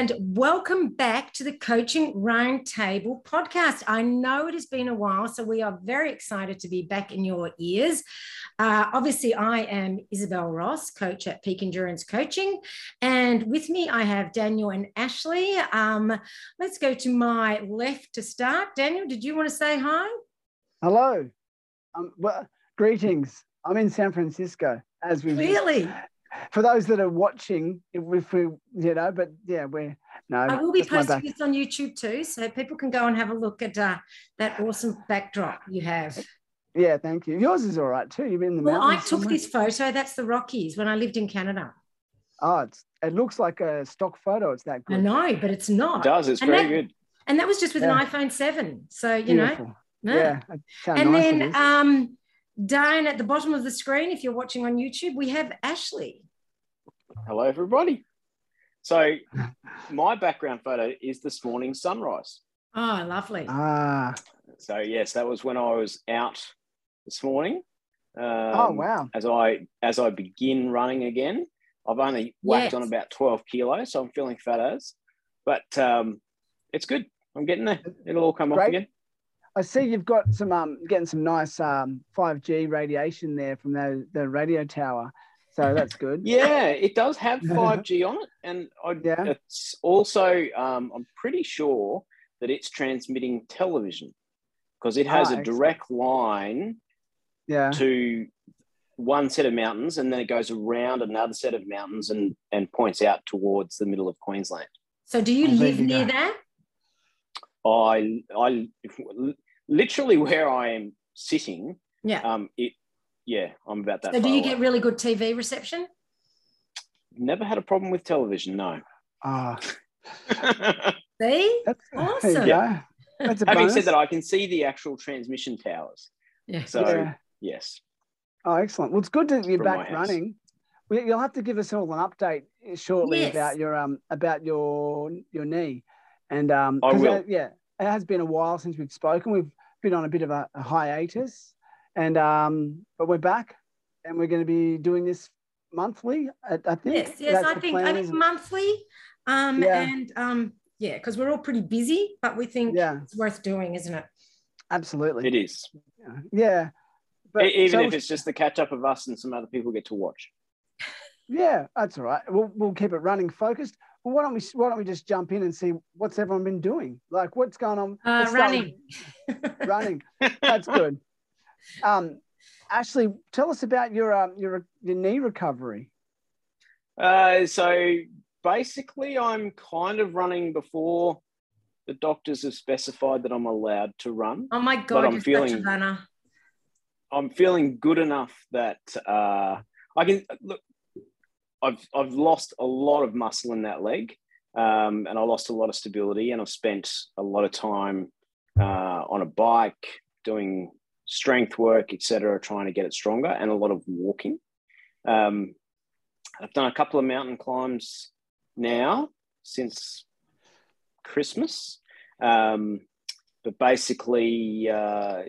and welcome back to the Coaching Roundtable podcast. I know it has been a while, so we are very excited to be back in your ears. Uh, obviously, I am Isobel Ross, coach at Peak Endurance Coaching, and with me I have Daniel and Ashley. Um, let's go to my left to start. Daniel, did you want to say hi? Hello. Um, well, greetings. I'm in San Francisco as we really for those that are watching, if we, you know, but yeah, we're no. I will be posting this on YouTube too, so people can go and have a look at uh, that awesome backdrop you have. Yeah, thank you. Yours is all right too. You've been in the well, I took somewhere. this photo. That's the Rockies when I lived in Canada. Oh, it's, it looks like a stock photo. It's that good. I know, but it's not. It does. It's and very that, good. And that was just with yeah. an iPhone 7. So, you Beautiful. know. No. Yeah. And nice then um, down at the bottom of the screen, if you're watching on YouTube, we have Ashley. Hello, everybody. So, my background photo is this morning's sunrise. Oh, lovely. Ah. So, yes, that was when I was out this morning. Um, oh, wow. As I as I begin running again, I've only whacked yes. on about 12 kilos, so I'm feeling fat as, but um, it's good. I'm getting there. It'll all come Great. off again. I see you've got some um, getting some nice um, 5G radiation there from the, the radio tower. So that's good. yeah, it does have 5G on it. And I, yeah. it's also, um, I'm pretty sure that it's transmitting television because it has ah, a direct line yeah. to one set of mountains and then it goes around another set of mountains and, and points out towards the middle of Queensland. So do you oh, live near that? I, I literally where I am sitting, yeah. Um, it yeah, I'm about that. So, do you away. get really good TV reception? Never had a problem with television. No. Ah. See, that's awesome. Yeah. That's Having bonus. said that, I can see the actual transmission towers. Yeah. So yeah. yes. Oh, excellent. Well, it's good that you're back running. You'll have to give us all an update shortly yes. about your um about your your knee, and um I will. It, yeah, it has been a while since we've spoken. We've been on a bit of a, a hiatus, and um, but we're back, and we're going to be doing this monthly. I, I think. Yes, yes, That's I think I think monthly. Um, yeah. and um, yeah, because we're all pretty busy, but we think yeah. it's worth doing, isn't it? Absolutely, it is. Yeah, but even so, if it's just the catch up of us and some other people get to watch. Yeah, that's all right. We'll we'll keep it running focused. Well, why don't we why don't we just jump in and see what's everyone been doing? Like what's going on? Uh, running. running. That's good. Um, Ashley, tell us about your um, your your knee recovery. Uh, so basically, I'm kind of running before the doctors have specified that I'm allowed to run. Oh my god, I'm feeling, I'm feeling good enough that uh, I can look. I've I've lost a lot of muscle in that leg, um, and I lost a lot of stability, and I've spent a lot of time uh, on a bike doing strength work, etc., trying to get it stronger, and a lot of walking. Um, I've done a couple of mountain climbs now since Christmas, um, but basically, uh,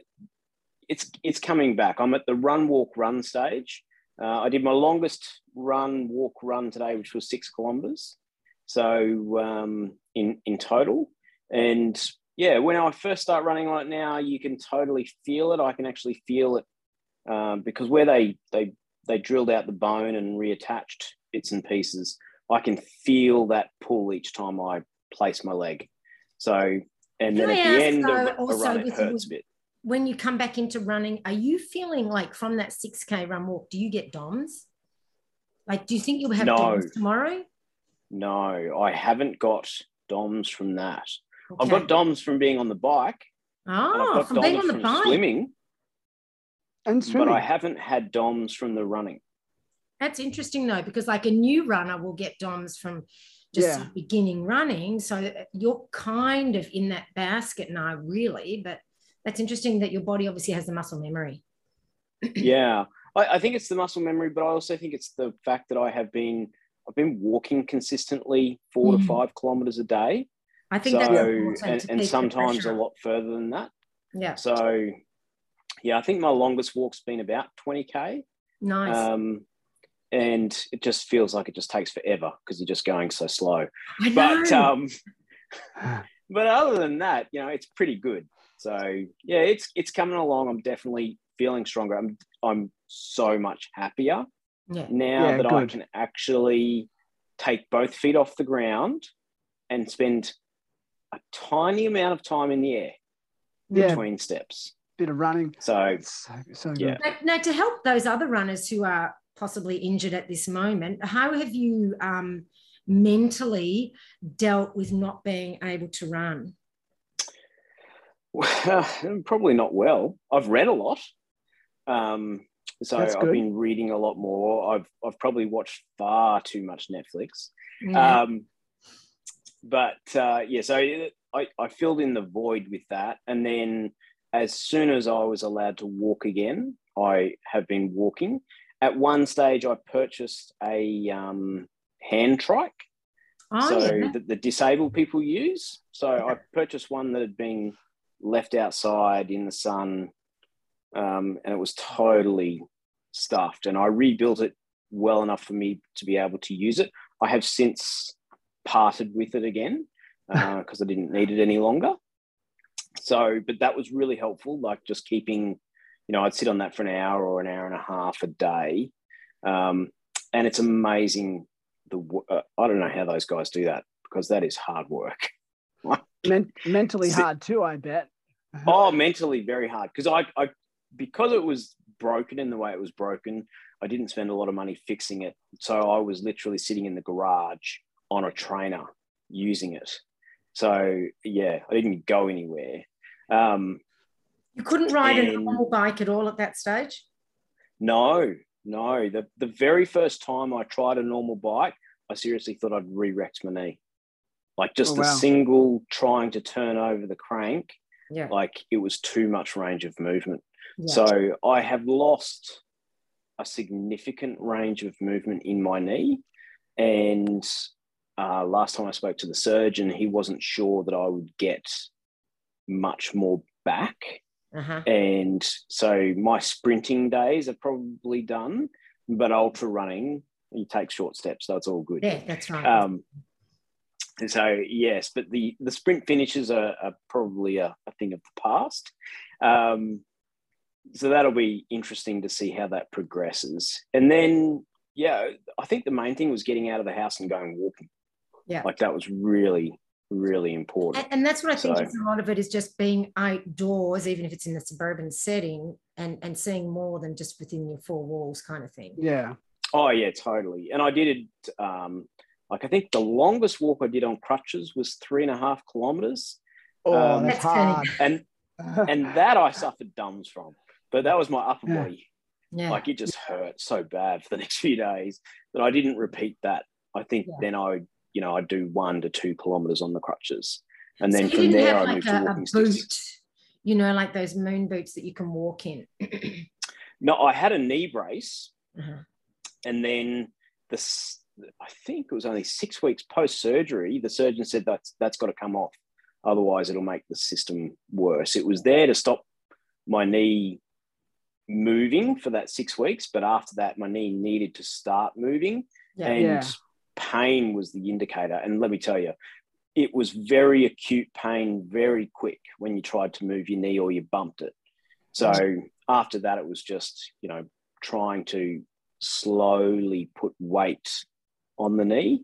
it's it's coming back. I'm at the run, walk, run stage. Uh, I did my longest run, walk, run today, which was six kilometers. So um, in in total, and yeah, when I first start running on it now, you can totally feel it. I can actually feel it um, because where they they they drilled out the bone and reattached bits and pieces, I can feel that pull each time I place my leg. So, and then at the end of a run, it hurts a bit. When you come back into running, are you feeling like from that 6K run walk, do you get DOMs? Like, do you think you'll have no. DOMs tomorrow? No, I haven't got DOMs from that. Okay. I've got DOMs from being on the bike. Oh, from being on the bike. Swimming. And swimming. But I haven't had DOMs from the running. That's interesting though, because like a new runner will get DOMs from just yeah. beginning running. So you're kind of in that basket now, really. But that's interesting that your body obviously has the muscle memory. yeah. I, I, think it's the muscle memory, but I also think it's the fact that I have been I've been walking consistently 4 mm. to five kilometers a day. I think so, that's and, and sometimes a lot further than that. Yeah. So, yeah, I think my longest walk's been about 20k. Nice. Um, and it just feels like it just takes forever because you're just going so slow. I know. But um, but other than that, you know, it's pretty good. So yeah, it's it's coming along. I'm definitely feeling stronger. I'm I'm so much happier yeah. now Yeah, that I can actually take both feet off the ground and spend a tiny amount of time in the air Yeah, between steps. bit of running. So It's so, so Yeah. good. Now, now, to help those other runners who are possibly injured at this moment, how have you um, mentally dealt with not being able to run? Well, probably not well. I've read a lot. Um, so I've been reading a lot more. I've I've probably watched far too much Netflix. Yeah. Um, but uh, yeah, so I, I filled in the void with that. And then as soon as I was allowed to walk again, I have been walking. At one stage, I purchased a um, hand trike oh, so yeah. that the disabled people use. So I purchased one that had been left outside in the sun, um, and it was totally stuffed. And I rebuilt it well enough for me to be able to use it. I have since parted with it again because I didn't need it any longer. So, but that was really helpful. Like just keeping, you know, I'd sit on that for an hour or an hour and a half a day, um, and it's amazing. The uh, I don't know how those guys do that because that is hard work. Men- mentally hard too, I bet. Oh, mentally very hard because I, I because it was broken in the way it was broken. I didn't spend a lot of money fixing it, so I was literally sitting in the garage on a trainer using it. So yeah, I didn't go anywhere. Um, you couldn't ride a normal bike at all at that stage. no, no. The the very first time I tried a normal bike, I seriously thought I'd re-wrecked my knee. Like just Oh, the wow. single trying to turn over the crank, Yeah. like it was too much range of movement. yeah. So I have lost a significant range of movement in my knee. And uh, last time I spoke to the surgeon, he wasn't sure that I would get much more back. uh-huh. And so my sprinting days are probably done, but ultra running, you take short steps, so it's all good. Yeah, that's right. Um, so yes, but the the sprint finishes are, are probably a, a thing of the past. Um, so that'll be interesting to see how that progresses. And then yeah, I think the main thing was getting out of the house and going walking. Yeah. like that was really really important. and, and that's what I think So- is a lot of it is just being outdoors, even if it's in a suburban setting, and and seeing more than just within your four walls, kind of thing. Yeah. Oh yeah, totally. And I did it. Um, like I think the longest walk I did on crutches was three and a half kilometers, Oh, Um, that's That's hard. and and that I suffered DOMs from. But that was my upper Yeah. body. Yeah. Like it just hurt so bad for the next few days that I didn't repeat that. I think Yeah. then I would, you know, I'd do one to two kilometers on the crutches. And So then you from there have I like moved a, to a walking boot, sticks. you know, like those moon boots that you can walk in. No, I had a knee brace Uh-huh. and then the s- I think it was only six weeks post surgery. The surgeon said that's that's got to come off, otherwise it'll make the system worse. It was there to stop my knee moving for that six weeks, but after that, my knee needed to start moving, Yeah. and Yeah. pain was the indicator. And let me tell you, it was very acute pain, very quick when you tried to move your knee or you bumped it. So after that, it was just you know trying to slowly put weight on the knee.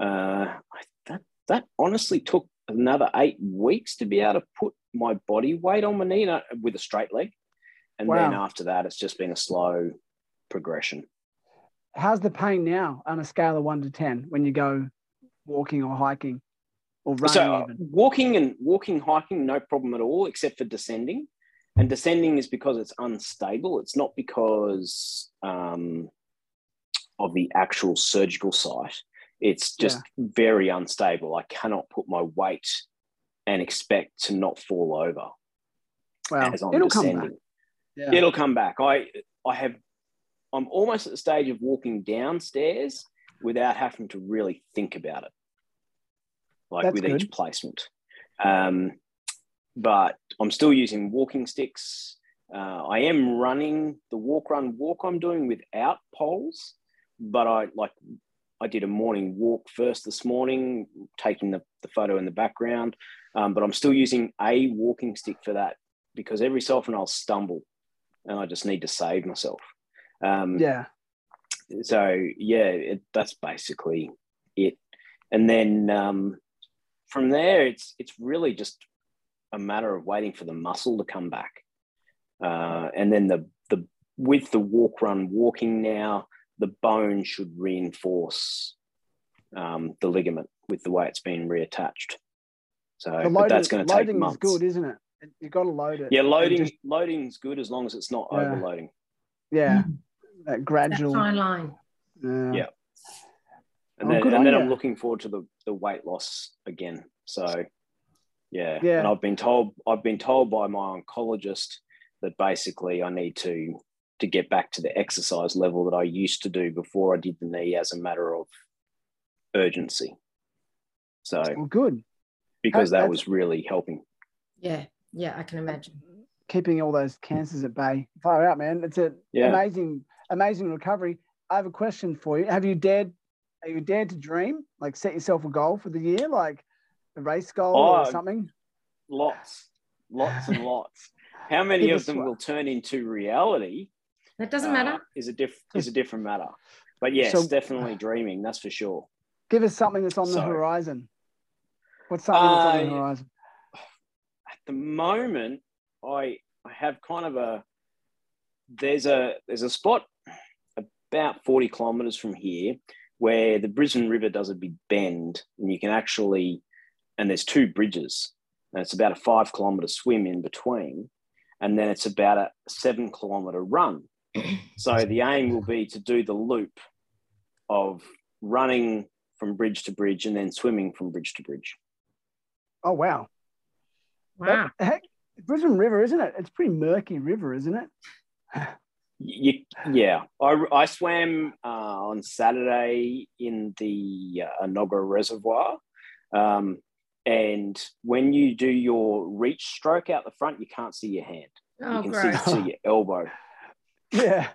Uh, I, that that honestly took another eight weeks to be able to put my body weight on my knee with a straight leg, and then after that, it's just been a slow progression. How's the pain now on a scale of one to 10 when you go walking or hiking or running so uh, even? walking and walking, hiking, no problem at all, except for descending. And descending is because it's unstable. It's not because um, of the actual surgical site. It's just very unstable. I cannot put my weight and expect to not fall over Well, I'm it'll come back. Yeah. It'll come back. I I have I'm almost at the stage of walking downstairs without having to really think about it. Like That's with good. each placement. Um, but I'm still using walking sticks. Uh, I am running the walk run walk I'm doing without poles. But I like I did a morning walk first this morning, taking the, the photo in the background. Um, but I'm still using a walking stick for that because every so often I'll stumble and I just need to save myself. Um, yeah. So yeah, it, that's basically it. And then um, from there, it's it's really just a matter of waiting for the muscle to come back, uh, and then the the with the walk run walking now, the bone should reinforce um, the ligament with the way it's been reattached. So loading, that's going to take months. Is good, isn't it? You've got to load it. Yeah, loading just... loading's good as long as it's not yeah. overloading. Yeah, mm. that gradual that fine line. Yeah. yeah. And oh, then, and then I'm looking forward to the, the weight loss again. So, yeah. yeah. And I've been told I've been told by my oncologist that basically I need to to get back to the exercise level that I used to do before I did the knee as a matter of urgency. So well, good because that, that was really helping. Yeah, yeah, I can imagine keeping all those cancers at bay. Far out, man! It's an yeah. amazing, amazing recovery. I have a question for you. Have you dared? Are you dared to dream? Like set yourself a goal for the year, like a race goal oh, or something? Lots, lots and lots. How many of them will turn into reality? That doesn't uh, matter. Is a diff is a different matter. But yes, so, definitely dreaming. That's for sure. Give us something that's on so, the horizon. What's something that's on the horizon? At the moment, I I have kind of a there's a there's a spot about 40 kilometers from here where the Brisbane River does a big bend and you can actually and there's two bridges and it's about a five kilometer swim in between and then it's about a seven kilometer run so the aim will be to do the loop of running from bridge to bridge and then swimming from bridge to bridge Oh wow. Wow. That, heck, Brisbane River, isn't it? It's pretty murky river, isn't it? you, yeah, I, I swam uh, on Saturday in the uh, Enoggera Reservoir. Um, and when you do your reach stroke out the front, you can't see your hand. Oh, you can gross. see, see your elbow. Yeah.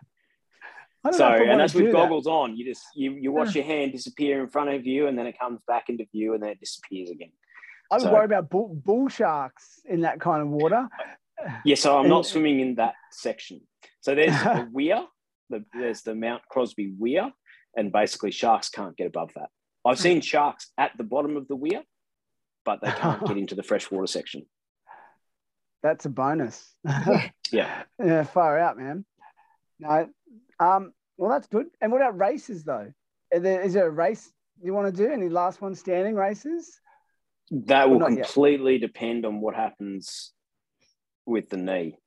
So, and that's with goggles that. on. You just you you watch your hand disappear in front of you, and then it comes back into view, and then it disappears again. I so, worry about bull, bull, sharks in that kind of water. Yeah, so I'm not swimming in that section. So there's the weir, the, there's the Mount Crosby weir, and basically sharks can't get above that. I've seen sharks at the bottom of the weir, but they can't get into the freshwater section. That's a bonus. yeah. Yeah, far out, man. No, um, well, that's good. And what about races, though? Is there, is there a race you want to do? Any last one standing races? That will completely yet. depend on what happens with the knee.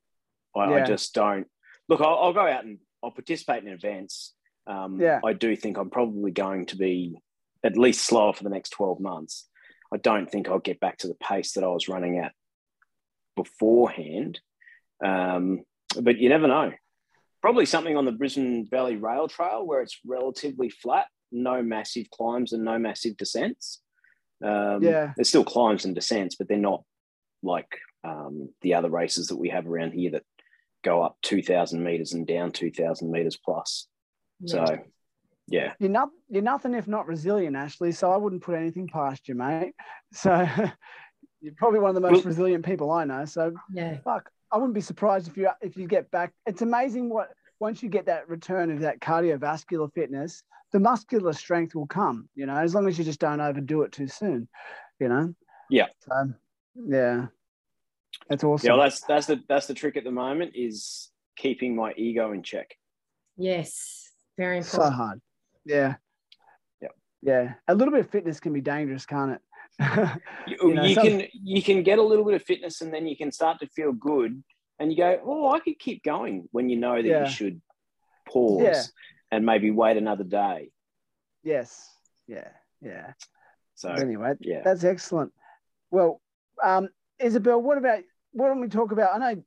I, yeah. I just don't look. I'll, I'll, go out and I'll participate in events. Um, yeah. I do think I'm probably going to be at least slower for the next 12 months. I don't think I'll get back to the pace that I was running at beforehand. Um, but you never know. Probably something on the Brisbane Valley Rail Trail where it's relatively flat, no massive climbs and no massive descents. Um, yeah, there's still climbs and descents, but they're not like um, the other races that we have around here that go up 2,000 meters and down 2,000 meters plus. Yeah. So, yeah, you're not you're nothing if not resilient, Ashley. So I wouldn't put anything past you, mate. So you're probably one of the most well, resilient people I know. So yeah, fuck, I wouldn't be surprised if you if you get back. It's amazing what once you get that return of that cardiovascular fitness, the muscular strength will come, you know, as long as you just don't overdo it too soon, you know? Yeah. So, yeah. That's awesome. Yeah, well, that's that's the that's the trick at the moment is keeping my ego in check. Yes. Very important. So hard. Yeah. Yeah. Yeah. A little bit of fitness can be dangerous, can't it? you, know, you some... can you can get a little bit of fitness and then you can start to feel good and you go, oh, I could keep going when you know that yeah. you should pause yeah. and maybe wait another day. Yes. Yeah. Yeah. So anyway, yeah, that's excellent. Well, um, Isobel, what about what don't we talk about? I know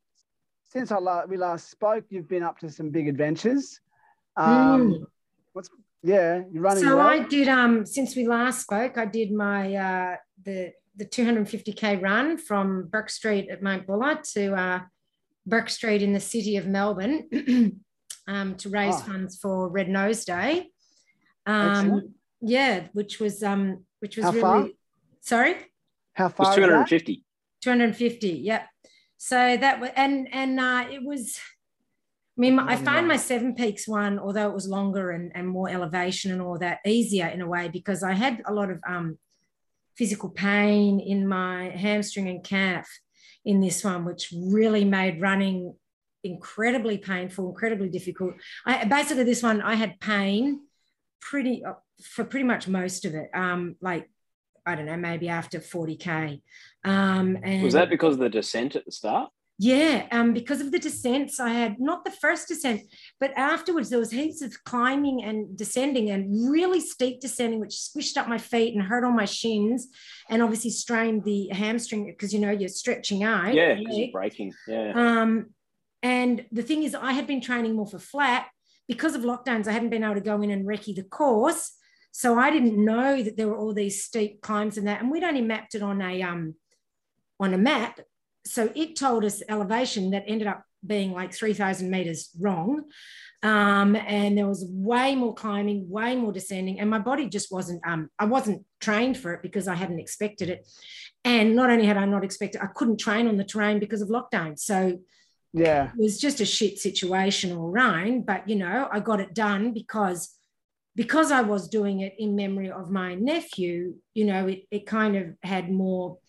since I la- we last spoke, you've been up to some big adventures. Um, mm. What's yeah, you're running. So well. I did. Um, since we last spoke, I did my uh, the the 250k run from Bourke Street at Mount Buller to uh, Bourke Street in the city of Melbourne um, to raise oh. funds for Red Nose Day. Um, yeah, which was um, which was How really far? sorry, How It far? was is that? 250. 250. Yep. So that was and and uh, it was. I mean, I find my Seven Peaks one, although it was longer and, and more elevation and all that, easier in a way because I had a lot of um, physical pain in my hamstring and calf in this one, which really made running incredibly painful, incredibly difficult. I basically this one I had pain pretty uh, for pretty much most of it. Um, like I don't know, maybe after 40k. Um, and Was that because of the descent at the start? Yeah, um, because of the descents, I had not the first descent, but afterwards there was heaps of climbing and descending and really steep descending, which squished up my feet and hurt all my shins, and obviously strained the hamstring because you know you're stretching out. Yeah, because you're breaking. Yeah. Um, and the thing is, I had been training more for flat because of lockdowns. I hadn't been able to go in and recce the course, so I didn't know that there were all these steep climbs and that. And we'd only mapped it on a um, on a map, so it told us elevation that ended up being like three thousand meters wrong. Um, and there was way more climbing, way more descending, and my body just wasn't. Um, I wasn't trained for it because I hadn't expected it, and not only had I not expected, I couldn't train on the terrain because of lockdown. So Yeah. it was just a shit situation all round but you know i got it done because because i was doing it in memory of my nephew you know it, it kind of had more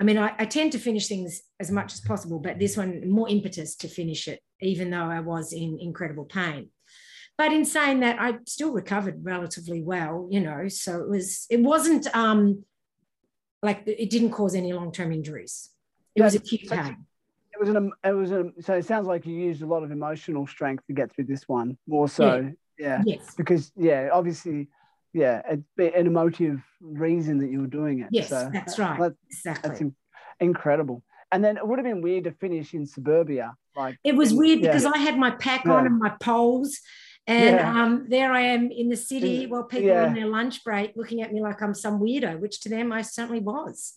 i mean I, I tend to finish things as much as possible but this one more impetus to finish it even though i was in incredible pain but in saying that i still recovered relatively well you know so it was it wasn't um like it didn't cause any long-term injuries it was Yeah, acute pain It was an. It was a. So it sounds like you used a lot of emotional strength to get through this one. More so, yeah. yes Because yeah, obviously, yeah, it's an emotive reason that you were doing it. Yes, so that's right. that- exactly. that's in- incredible. And then it would have been weird to finish in suburbia, like it was weird yeah. because I had my pack Yeah. on and my poles, and Yeah. um, there I am in the city while people yeah. on their lunch break looking at me like I'm some weirdo, which to them I certainly was.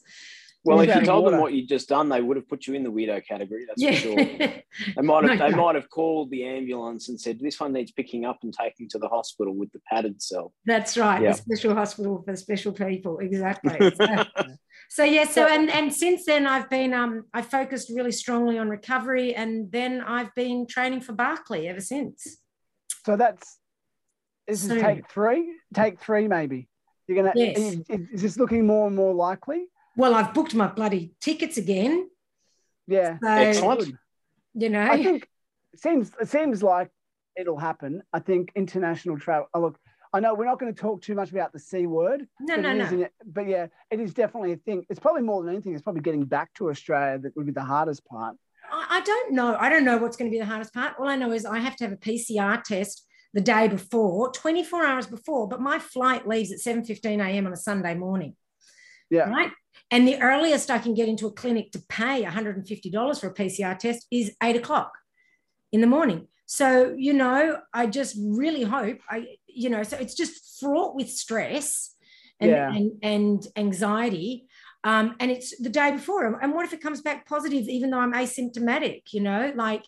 Well, if you told water. them what you'd just done, they would have put you in the weirdo category. That's yeah, for sure. They might have. No, they no. might have called the ambulance and said, "This one needs picking up and taking to the hospital with the padded cell." that's right. Yeah. The special hospital for special people, exactly. So, so yeah, so and and since then I've been um I focused really strongly on recovery, and then I've been training for Barkley ever since. so. That's this So- is take three. Take three, maybe. You're gonna. Yes. Is, is this looking more and more likely? Well, I've booked my bloody tickets again. Yeah. So Excellent. you know, I think it seems it seems like it'll happen. I think international travel. Oh, look, I know we're not going to talk too much about the c word, no, no, it no. but yeah, it is definitely a thing. It's probably more than anything. It's probably getting back to Australia that would be the hardest part. I I don't know. I don't know what's going to be the hardest part. All I know is I have to have a PCR test the day before, 24 hours before, but my flight leaves at 7:15 a.m. on a Sunday morning. Yeah. Right. And the earliest I can get into a clinic to pay $150 for a PCR test is eight o'clock in the morning. So, you know, I just really hope I, you know, so it's just fraught with stress and, Yeah. and, and anxiety. Um, and it's the day before. And what if it comes back positive, even though I'm asymptomatic, you know, like,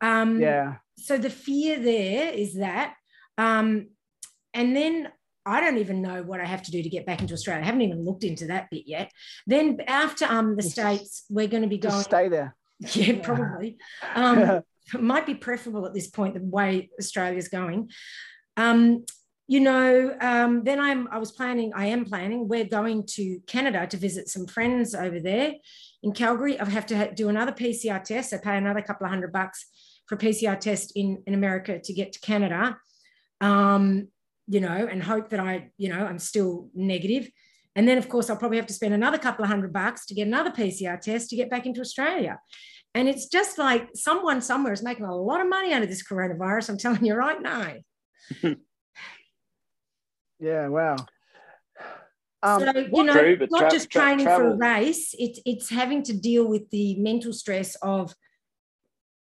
um, Yeah, so the fear there is that um, and then i don't even know what i have to do to get back into australia. I haven't even looked into that bit yet. Then after um, the Just- states we're going to be going stay there. yeah probably. Um, might be preferable at this point the way australia's going. Um, you know um, then i'm i was planning i am planning we're going to canada to visit some friends over there in calgary. I have to do another pcr test. I pay another couple of hundred bucks for a pcr test in, in america to get to canada. Um, you know and hope that i you know i'm still negative. And then of course i'll probably have to spend another couple of hundred bucks to get another pcr test to get back into australia. And it's just like someone somewhere is making a lot of money out of this coronavirus. I'm telling you right now. Yeah, wow. Um, so you know, True, not tra- just tra- training for a race. It's it's having to deal with the mental stress of,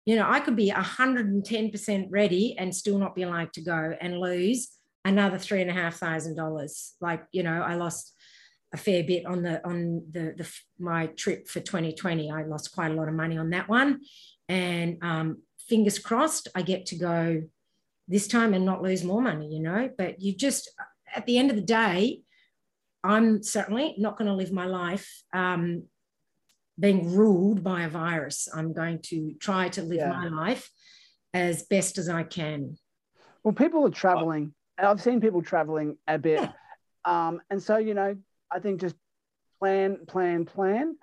you know, I could be hundred and ten percent ready and still not be allowed to go and lose another three and a half thousand dollars. Like you know, I lost a fair bit on the on the the my trip for 2020. I lost quite a lot of money on that one, and um, fingers crossed, I get to go this time and not lose more money, you know. But you just, at the end of the day, I'm certainly not going to live my life um, being ruled by a virus. I'm going to try to live yeah. my life as best as I can. Well, people are traveling. I've seen people traveling a bit. Yeah. Um, and so, you know, I think just plan, plan, plan.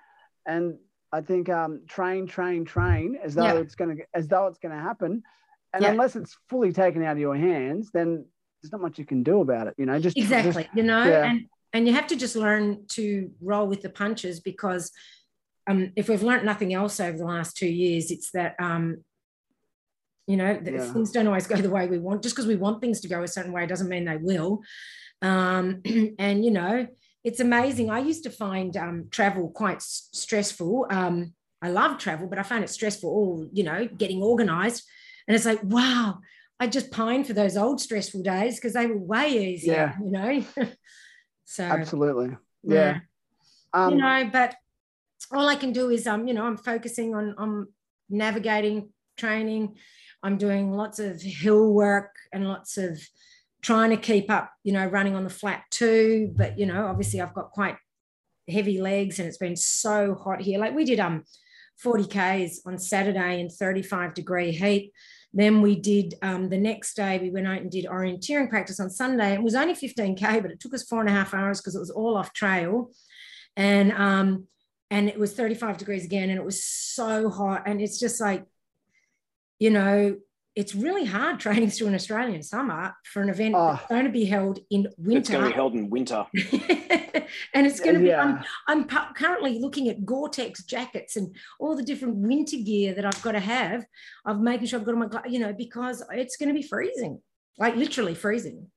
And I think um, train, train, train as though yeah. it's going to, as though it's going to happen. And yeah. unless it's fully taken out of your hands, then there's not much you can do about it. You know, just exactly, just, you know, and, and you have to just learn to roll with the punches because um, if we've learned nothing else over the last two years, it's that um, you know yeah. things don't always go the way we want. Just because we want things to go a certain way doesn't mean they will. Um, and you know, it's amazing. I used to find um, travel quite stressful. Um, I love travel, but I found it stressful. All you know, getting organised, and it's like, wow, I just pine for those old stressful days because they were way easier. Yeah. You know. so absolutely, yeah. yeah. Um, you know, but all I can do is um, you know, I'm focusing on on navigating training. I'm doing lots of hill work and lots of trying to keep up, you know, running on the flat too. But you know, obviously I've got quite heavy legs and it's been so hot here. Like we did um 40 Ks on Saturday in 35 degree heat. Then we did um, the next day, we went out and did orienteering practice on Sunday. It was only 15K, but it took us four and a half hours because it was all off trail. And um, and it was 35 degrees again and it was so hot and it's just like you know it's really hard training through an Australian summer for an event oh, that's going to be held in winter. It's going to be held in winter. and it's going to be, yeah. I'm, I'm currently looking at Gore-Tex jackets and all the different winter gear that I've got to have. I'm making sure I've got my, you know, because it's going to be freezing, like literally freezing.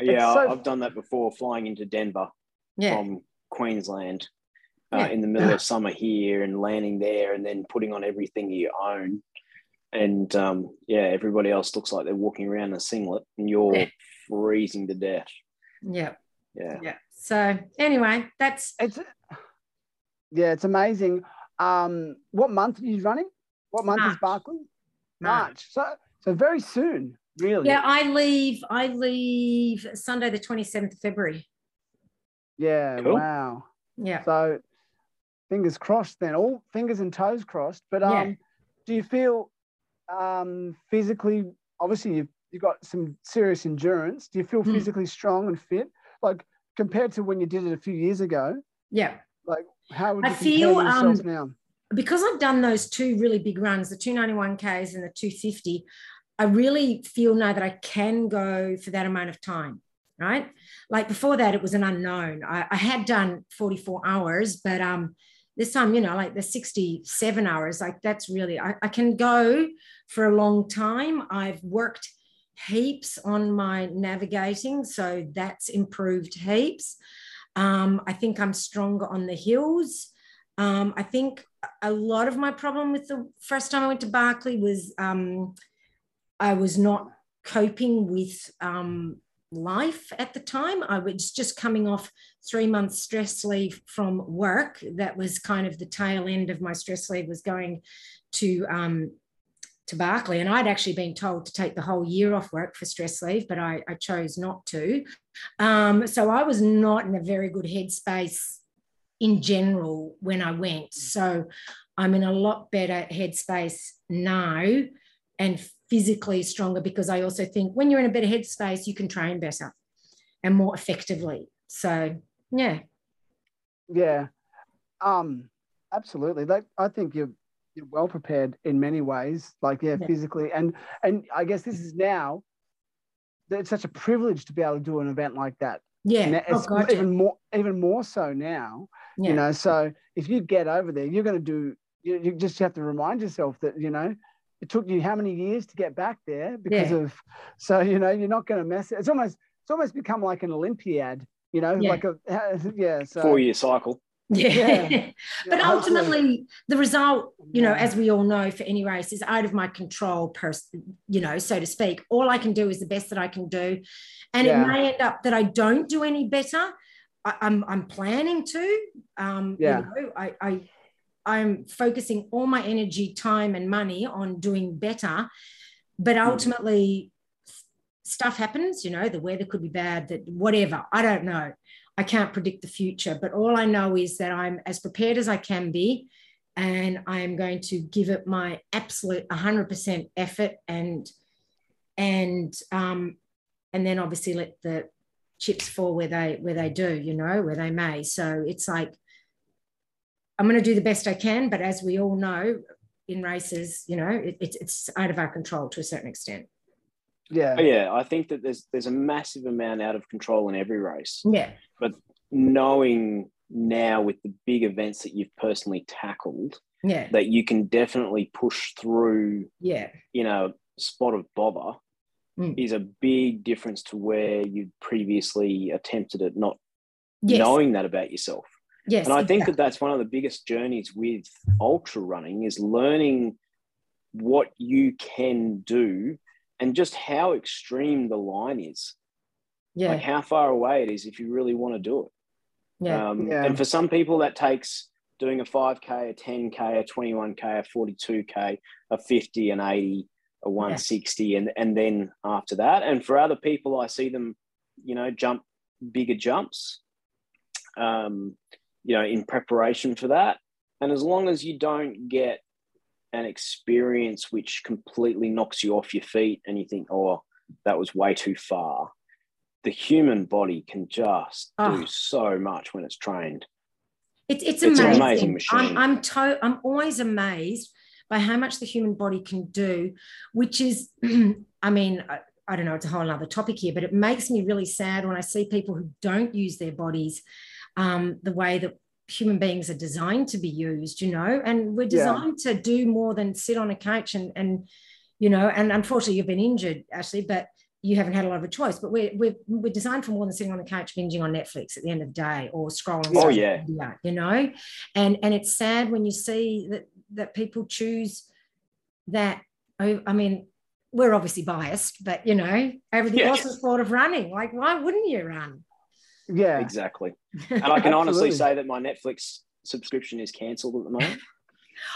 Yeah, so, I've done that before flying into Denver yeah. from Queensland uh, yeah. in the middle of summer here and landing there and then putting on everything you own. And um, yeah, everybody else looks like they're walking around in a singlet and you're yeah. freezing to death. Yeah. Yeah. Yeah. So anyway, that's it's yeah, it's amazing. Um, what month are you running? What month March. is Barkley? March. March. So so very soon, really. Yeah, I leave. I leave Sunday, the twenty seventh of February. Yeah. Cool. Wow. Yeah. So fingers crossed then all fingers and toes crossed but um yeah. do you feel um physically obviously you've, you've got some serious endurance. Do you feel mm. physically strong and fit? Like compared to when you did it a few years ago? Yeah. Like how would you I feel um, now? because I've done those two really big runs the 291Ks and the 250 I really feel now that I can go for that amount of time right? Like before that it was an unknown. I, I had done 44 hours but um this time, you know, like the 67 hours, like that's really, I, I can go for a long time. I've worked heaps on my navigating, so that's improved heaps. Um, I think I'm stronger on the hills. Um, I think a lot of my problem with the first time I went to Barkley was um, I was not coping with um, life at the time. I was just coming off three months stress leave from work. That was kind of the tail end of my stress leave was going to um, to Barkley, and I'd actually been told to take the whole year off work for stress leave, but I, I chose not to. Um, so I was not in a very good headspace in general when I went. So I'm in a lot better headspace now and physically stronger because I also think when you're in a better headspace, you can train better and more effectively. So yeah. Yeah. Um, absolutely. Like I think you're you're well prepared in many ways, like yeah, yeah. physically. And and I guess this is now it's such a privilege to be able to do an event like that. Yeah. Oh, it's oh, even more even more so now. Yeah. You know, so if you get over there, you're gonna do you, you just have to remind yourself that, you know, it took you how many years to get back there because yeah. of so you know you're not going to mess it. It's almost it's almost become like an Olympiad, you know, yeah. like a yeah. So, Four year cycle. Yeah. yeah. but yeah, ultimately, the result, you know, as we all know for any race is out of my control, per, you know, so to speak. All I can do is the best that I can do. And it may end up that I don't do any better. I, am I'm, I'm planning to. Um, yeah. You know, I, I I'm focusing all my energy, time, and money on doing better. But hmm. ultimately, stuff happens, you know, the weather could be bad, that whatever, I don't know. I can't predict the future, but all I know is that I'm as prepared as I can be and I am going to give it my absolute 100% effort and and um and then obviously let the chips fall where they where they do, you know, where they may. So it's like I'm going to do the best I can, but as we all know, in races, you know, it, it's it's out of our control to a certain extent. Yeah. Oh, yeah. I think that there's there's a massive amount out of control in every race. Yeah. But knowing now with the big events that you've personally tackled, yeah, that you can definitely push through, yeah, you know, spot of bother mm. is a big difference to where you previously attempted it, not yes. knowing that about yourself. Yes, and I think that that's one of the biggest journeys with ultra running is learning what you can do and just how extreme the line is. Yeah. Like how far away it is if you really want to do it. Yeah. Um, yeah. And for some people, that takes doing a 5K, a 10K, a 21K, a 42K, a 50, an 80, a 160, yeah. and, and then after that. And for other people, I see them, you know, jump bigger jumps, um, you know, in preparation for that. And as long as you don't get an experience which completely knocks you off your feet and you think, oh, that was way too far. The human body can just oh. do ah. so much when it's trained. It's, it's, it's amazing. amazing machine. I'm, I'm, to, I'm always amazed by how much the human body can do, which is, I mean, I, I don't know, it's a whole other topic here, but it makes me really sad when I see people who don't use their bodies um, the way that human beings are designed to be used, you know, and we're designed yeah. to do more than sit on a couch and, and, you know, and unfortunately you've been injured, Ashley, but you haven't had a lot of a choice. But we're, we're, we're designed for more than sitting on the couch binging on Netflix at the end of the day or scrolling. Oh, yeah. Media, you know, and, and it's sad when you see that, that people choose that. I mean, we're obviously biased, but, you know, everything yeah. else is thought of running. Like, why wouldn't you run? Yeah, exactly. And I can honestly say that my Netflix subscription is cancelled at the moment.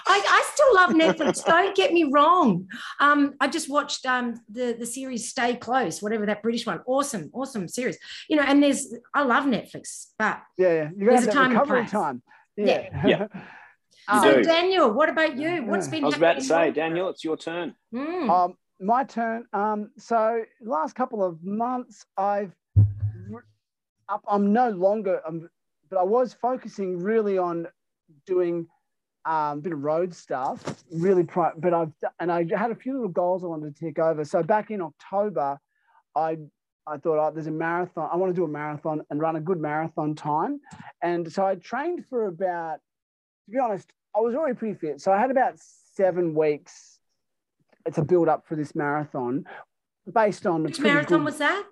I, I, still love Netflix. Don't get me wrong. Um, I just watched um, the the series Stay Close, whatever that British one. Awesome, awesome series. You know, and there's I love Netflix, but yeah, yeah. you there's a time and place. time. Yeah, yeah. Um, so Daniel, what about you? What's been? I was about to say, Daniel, it's your turn. Mm. Um, my turn. Um, so last couple of months, I've I'm no longer, um, but I was focusing really on doing um, a bit of road stuff, really. Pri- but I've and I had a few little goals I wanted to tick over. So back in October, I I thought, oh, there's a marathon. I want to do a marathon and run a good marathon time. And so I trained for about, to be honest, I was already pretty fit. So I had about seven weeks to build up for this marathon based on. Which marathon good, was that?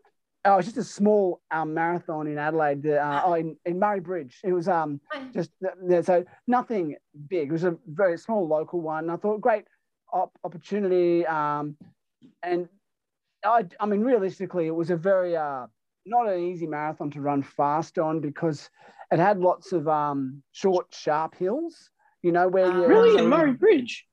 Oh, it's just a small um, marathon in Adelaide. Uh, oh, in, in Murray Bridge. It was um just uh, so nothing big. It was a very small local one. I thought great op- opportunity. Um, and I, I mean, realistically, it was a very uh, not an easy marathon to run fast on because it had lots of um, short, sharp hills. You know where you really in Murray Bridge.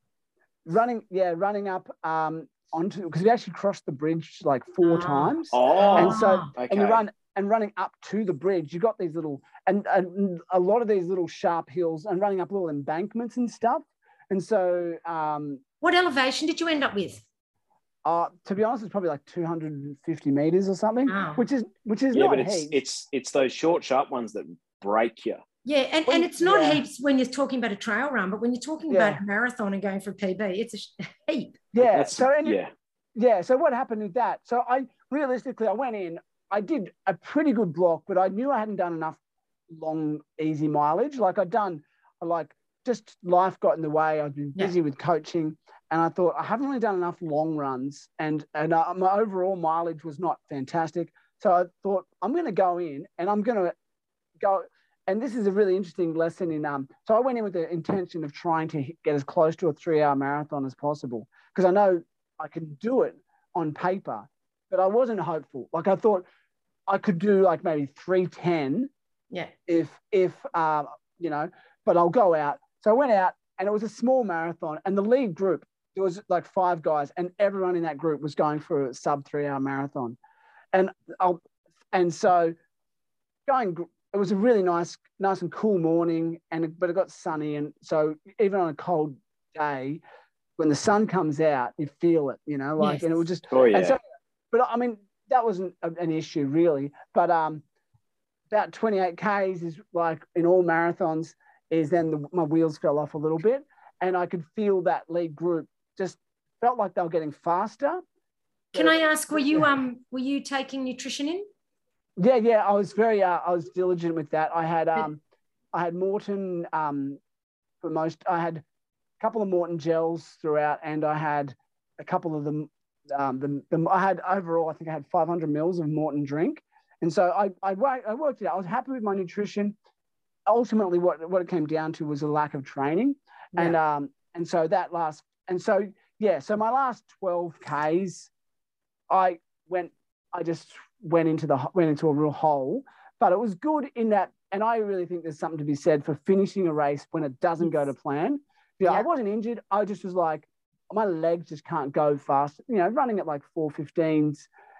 Running, yeah, running up um, onto because we actually crossed the bridge like four ah. times. Oh, and so okay. and you run and running up to the bridge, you got these little and, and a lot of these little sharp hills and running up little embankments and stuff. And so, um, what elevation did you end up with? Uh, to be honest, it's probably like 250 meters or something, wow. which is which is yeah, not but it's heaps. it's it's those short, sharp ones that break you. Yeah, and, well, and it's not yeah. heaps when you're talking about a trail run, but when you're talking Yeah. about a marathon and going for a PB, it's a heap. Yeah. That's- So and yeah, Yeah. So what happened with that? So I realistically, I went in, I did a pretty good block, but I knew I hadn't done enough long, easy mileage. Like I'd done, like just life got in the way. I've been Yeah. busy with coaching, and I thought I haven't really done enough long runs, and and uh, my overall mileage was not fantastic. So I thought I'm going to go in, and I'm going to go. And this is a really interesting lesson in um. So I went in with the intention of trying to get as close to a three-hour marathon as possible because I know I can do it on paper, but I wasn't hopeful. Like I thought I could do like maybe 310 Yeah. if if um, you know, but I'll go out. So I went out and it was a small marathon and the lead group there was like five guys, and everyone in that group was going for a sub three hour marathon, and I'll, and so going. It was a really nice, nice and cool morning, and but it got sunny, and so even on a cold day, when the sun comes out, you feel it, you know, like, yes. and it was just. Oh yeah. So, but I mean, that wasn't an issue really, but um, about 28 k's is like in all marathons is then the, my wheels fell off a little bit, and I could feel that lead group just felt like they were getting faster. Can I ask, were you um were you taking nutrition in? Yeah, yeah, I was very uh, I was diligent with that. I had um I had Maurten um for most I had a couple of Maurten gels throughout, and I had a couple of them. Um, the, the I had overall I think I had 500 mils of Maurten drink, and so I I, I worked it out. I was happy with my nutrition. Ultimately, what what it came down to was a lack of training, yeah. and um and so that last and so yeah, so my last 12 Ks, I went, I just went into the went into a real hole. But it was good in that, and I really think there's something to be said for finishing a race when it doesn't go to plan. Yeah, yeah. I wasn't injured. I just was like, my legs just can't go fast. You know, running at like 415s,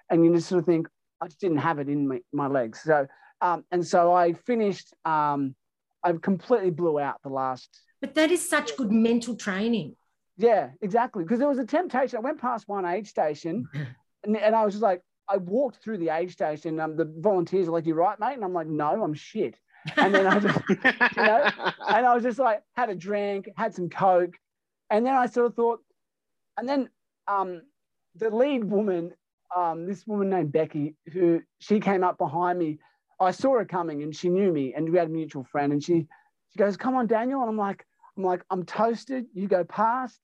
and you just sort of think, I just didn't have it in my, my legs. So, um, and so I finished. Um, I completely blew out the last. But that is such good mental training. Yeah, exactly. Because there was a temptation. I went past one aid station and, and I was just like, I walked through the aid station. Um, the volunteers are like, "You're right, mate?" And I'm like, "No, I'm shit." And then I just, you know, and I was just like, had a drink, had some coke, and then I sort of thought, and then um, the lead woman, um, this woman named Becky, who she came up behind me. I saw her coming, and she knew me, and we had a mutual friend, and she she goes, "Come on, Daniel," and I'm like, I'm like, I'm toasted. You go past.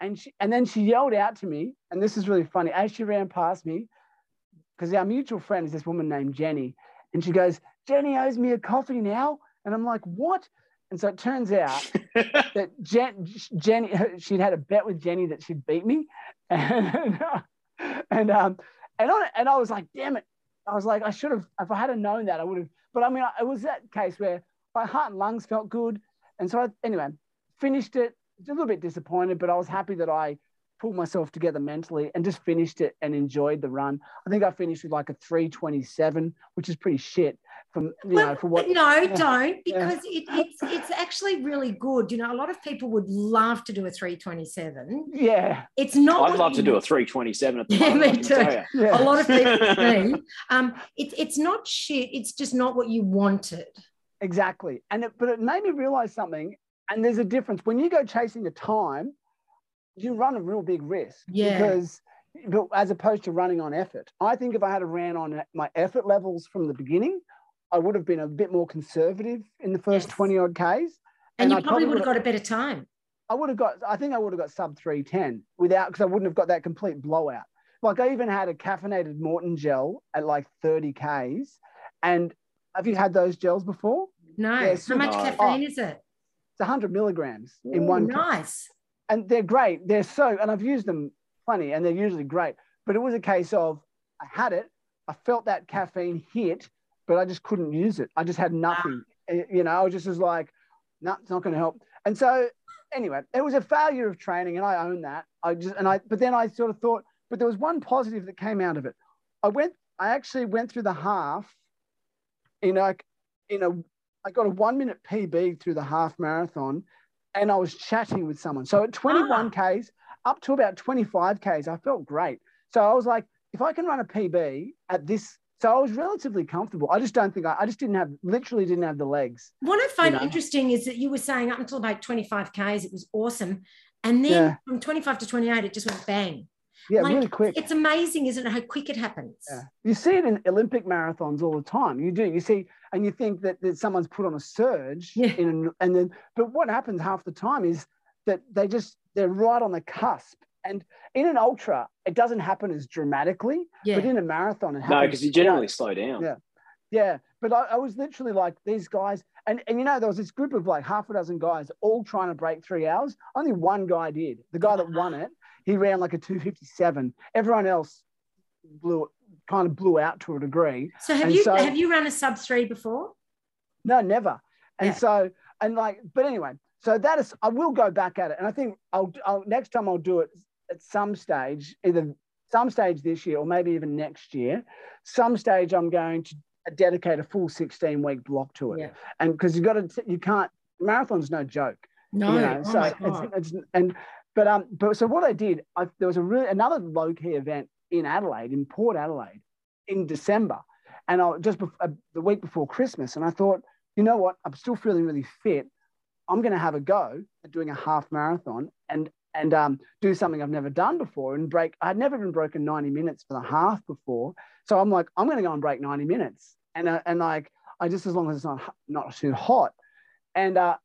And she, and then she yelled out to me, and this is really funny. As she ran past me, because our mutual friend is this woman named Jenny, and she goes, Jenny owes me a coffee now. And I'm like, what? And so it turns out that Jen, Jenny, she'd had a bet with Jenny that she'd beat me. And, and, um, and, I, and I was like, damn it. I was like, I should have, if I had known that, I would have. But I mean, it was that case where my heart and lungs felt good. And so, I, anyway, finished it. A little bit disappointed, but I was happy that I pulled myself together mentally and just finished it and enjoyed the run. I think I finished with like a 327, which is pretty shit from you well, know for what no yeah, don't because yeah. it, it's it's actually really good you know a lot of people would love to do a 327 yeah it's not i'd love to do a 327 at the yeah, moment, me too yeah. a lot of people um it, it's not shit it's just not what you wanted exactly and it, but it made me realize something and there's a difference when you go chasing a time, you run a real big risk. Yeah. Because as opposed to running on effort. I think if I had ran on my effort levels from the beginning, I would have been a bit more conservative in the first yes. 20 odd Ks. And, and you I probably would have got a better time. I would have got, I think I would have got sub 310 without, because I wouldn't have got that complete blowout. Like I even had a caffeinated Maurten gel at like 30 Ks. And have you had those gels before? No. How much caffeine oh, is it? It's 100 milligrams Ooh, in one. Nice. And they're great. They're so, and I've used them plenty and they're usually great. But it was a case of I had it, I felt that caffeine hit, but I just couldn't use it. I just had nothing. Ah. You know, I was just was like, no, nah, it's not going to help. And so, anyway, it was a failure of training, and I own that. I just and I, but then I sort of thought, but there was one positive that came out of it. I went, I actually went through the half in a in a I got a one minute PB through the half marathon and I was chatting with someone. So at 21 ah. Ks, up to about 25 Ks, I felt great. So I was like, if I can run a PB at this, so I was relatively comfortable. I just don't think I, I just didn't have, literally didn't have the legs. What I find you know? interesting is that you were saying up until about 25 Ks, it was awesome. And then yeah. from 25 to 28, it just went bang. Yeah, like, really quick. It's amazing, isn't it, how quick it happens? Yeah. You see it in Olympic marathons all the time. You do. You see, and you think that, that someone's put on a surge. Yeah. In, and then, but what happens half the time is that they just they're right on the cusp. And in an ultra, it doesn't happen as dramatically. Yeah. But in a marathon, it happens. No, because you generally slow down. Yeah. Yeah. But I, I was literally like these guys, and, and you know, there was this group of like half a dozen guys all trying to break three hours. Only one guy did. The guy that won it he ran like a 257. Everyone else blew kind of blew out to a degree. So have and you so, have you run a sub three before? No, never. And yeah. so and like, but anyway, so that is, I will go back at it. And I think I'll, I'll next time I'll do it at some stage, either some stage this year or maybe even next year. Some stage I'm going to dedicate a full 16 week block to it. Yeah. And because you've got to, you can't, marathon's no joke. No, you know? oh so it's, it's, and but um, but so what I did, I, there was a really another low key event in Adelaide, in Port Adelaide, in December, and I just before, uh, the week before Christmas, and I thought, you know what, I'm still feeling really fit. I'm going to have a go at doing a half marathon and and um, do something I've never done before and break. I'd never even broken 90 minutes for the half before, so I'm like, I'm going to go and break 90 minutes, and uh, and like I just as long as it's not not too hot, and uh,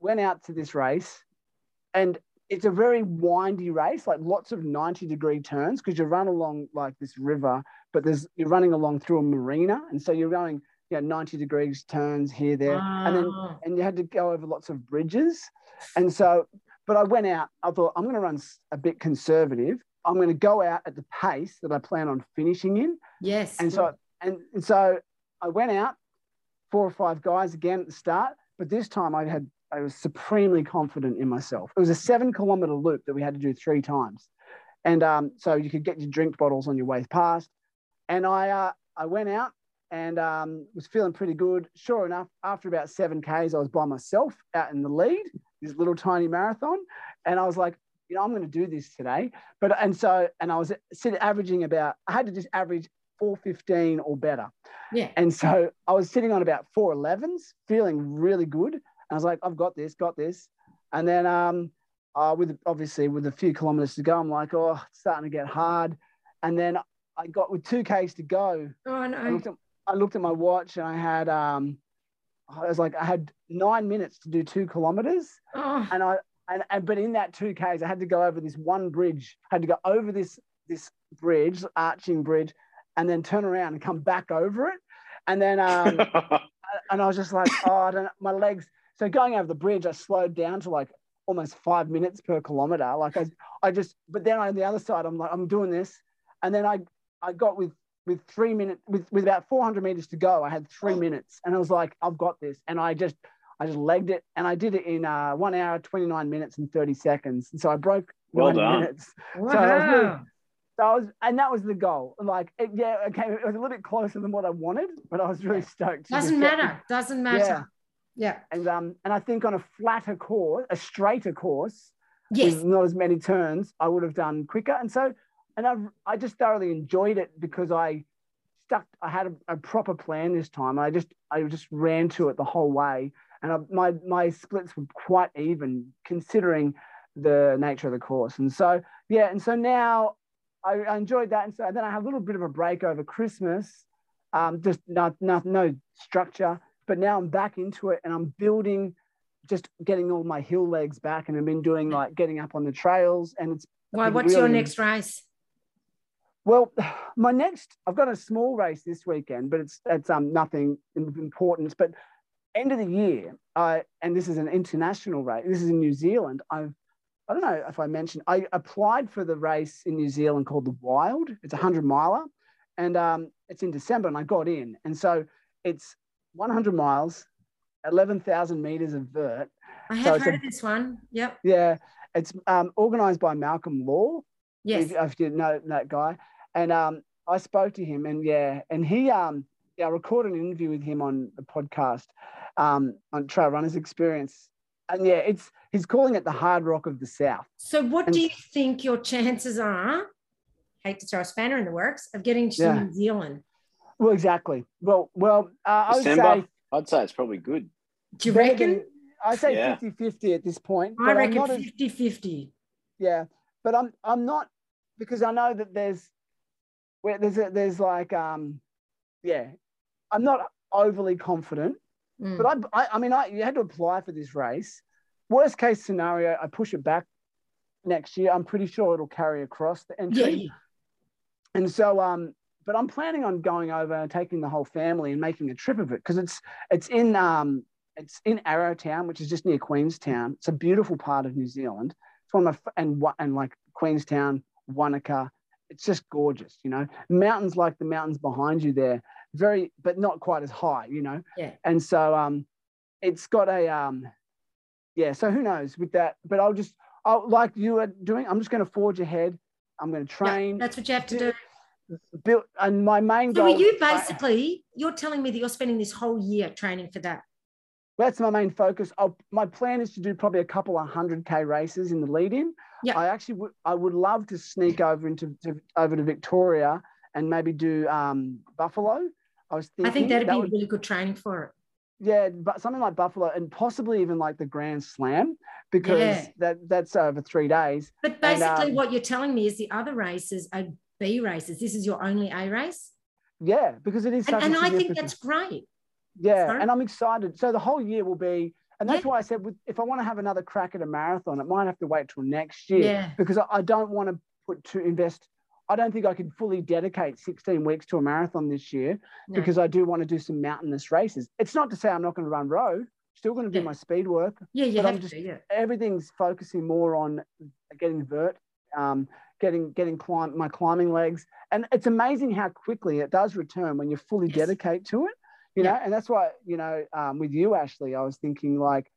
went out to this race, and it's a very windy race, like lots of 90 degree turns because you run along like this river, but there's you're running along through a marina. And so you're going, you know, 90 degrees turns here, there. And then ah. and you had to go over lots of bridges. And so, but I went out, I thought I'm going to run a bit conservative. I'm going to go out at the pace that I plan on finishing in. Yes. And so and, and so I went out, four or five guys again at the start, but this time I had I was supremely confident in myself. It was a seven kilometer loop that we had to do three times. And um, so you could get your drink bottles on your way past. And I, uh, I went out and um, was feeling pretty good. Sure enough, after about seven Ks, I was by myself out in the lead, this little tiny marathon. And I was like, you know, I'm going to do this today. But, and so, and I was sitting averaging about, I had to just average 415 or better. Yeah. And so I was sitting on about 411s, feeling really good. And I was like, I've got this, got this. And then um, uh, with obviously with a few kilometers to go, I'm like, oh, it's starting to get hard. And then I got with two Ks to go. Oh no. I looked at, I looked at my watch and I had um, I was like, I had nine minutes to do two kilometers. Oh. And I and, and but in that two Ks, I had to go over this one bridge. I had to go over this this bridge, arching bridge, and then turn around and come back over it. And then um, and I was just like, oh, I don't know, my legs so going over the bridge, I slowed down to like almost five minutes per kilometer. Like I, I just, but then on the other side, I'm like, I'm doing this. And then I, I got with, with three minutes, with, with about 400 meters to go, I had three minutes and I was like, I've got this. And I just, I just legged it and I did it in uh, one hour, 29 minutes and 30 seconds. And so I broke well done. minutes. Wow. So I was really, so I was, and that was the goal. Like, it, yeah, okay, it was a little bit closer than what I wanted, but I was really stoked. Doesn't matter. Doesn't matter. Yeah. Yeah. And um, and I think on a flatter course, a straighter course, yes. with not as many turns, I would have done quicker. And so, and I I just thoroughly enjoyed it because I stuck. I had a, a proper plan this time. I just I just ran to it the whole way, and I, my my splits were quite even considering the nature of the course. And so yeah, and so now I, I enjoyed that. And so then I had a little bit of a break over Christmas. Um, just not, not no structure but now I'm back into it and I'm building, just getting all my hill legs back. And I've been doing like getting up on the trails. And it's why? What's really, your next race? Well, my next, I've got a small race this weekend, but it's it's um nothing important. But end of the year, I and this is an international race. This is in New Zealand. I've I don't know if I mentioned I applied for the race in New Zealand called the Wild. It's a hundred miler, and um, it's in December, and I got in. And so it's 100 miles, 11,000 meters of vert. I have so heard a, of this one. Yep. Yeah. It's um, organized by Malcolm Law. Yes. If, if you know that guy. And um, I spoke to him and yeah, and he, um, yeah, I recorded an interview with him on the podcast um, on Trail Runners Experience. And yeah, it's he's calling it the Hardrock of the South. So, what and, do you think your chances are? Hate to throw a spanner in the works of getting to yeah. New Zealand. Well, exactly. Well, well, uh, I would say I'd say it's probably good. Do you reckon? I say yeah. 50-50 at this point. I reckon 50-50. Yeah, but I'm I'm not because I know that there's where there's a, there's like um yeah, I'm not overly confident, mm. but I, I I mean I you had to apply for this race. Worst case scenario, I push it back next year. I'm pretty sure it'll carry across the entry. Yeah. And so um but I'm planning on going over and taking the whole family and making a trip of it because it's it's in um it's in Arrowtown, which is just near Queenstown. It's a beautiful part of New Zealand. It's one of my and and like Queenstown, Wanaka. It's just gorgeous, you know. Mountains like the mountains behind you there, very but not quite as high, you know. Yeah. And so um, it's got a um, yeah. So who knows with that? But I'll just, I'll, like you are doing, I'm just going to forge ahead. I'm going to train. Yeah, that's what you have to do. Build, and my main so goal. So you basically, I, you're telling me that you're spending this whole year training for that. That's my main focus. I'll, my plan is to do probably a couple of hundred k races in the lead in. Yeah. I actually would. I would love to sneak over into to, over to Victoria and maybe do um, Buffalo. I was thinking. I think that'd that be would, really good training for it. Yeah, but something like Buffalo and possibly even like the Grand Slam because yeah. that that's over three days. But basically, and, um, what you're telling me is the other races are B races. This is your only A race. Yeah, because it is. and, and I think that's great. Yeah, Sorry? and I'm excited. So the whole year will be, and that's yeah. why I said if I want to have another crack at a marathon, it might have to wait till next year. Yeah. Because I don't want to put to invest. I don't think I can fully dedicate 16 weeks to a marathon this year no. because I do want to do some mountainous races. It's not to say I'm not going to run road. Still going to do yeah. my speed work. Yeah, yeah. I'm just, yeah. Everything's focusing more on getting vert, um, getting getting climb my climbing legs, and it's amazing how quickly it does return when you fully yes. dedicate to it you know, and that's why, you know, um, with you, Ashley, I was thinking like,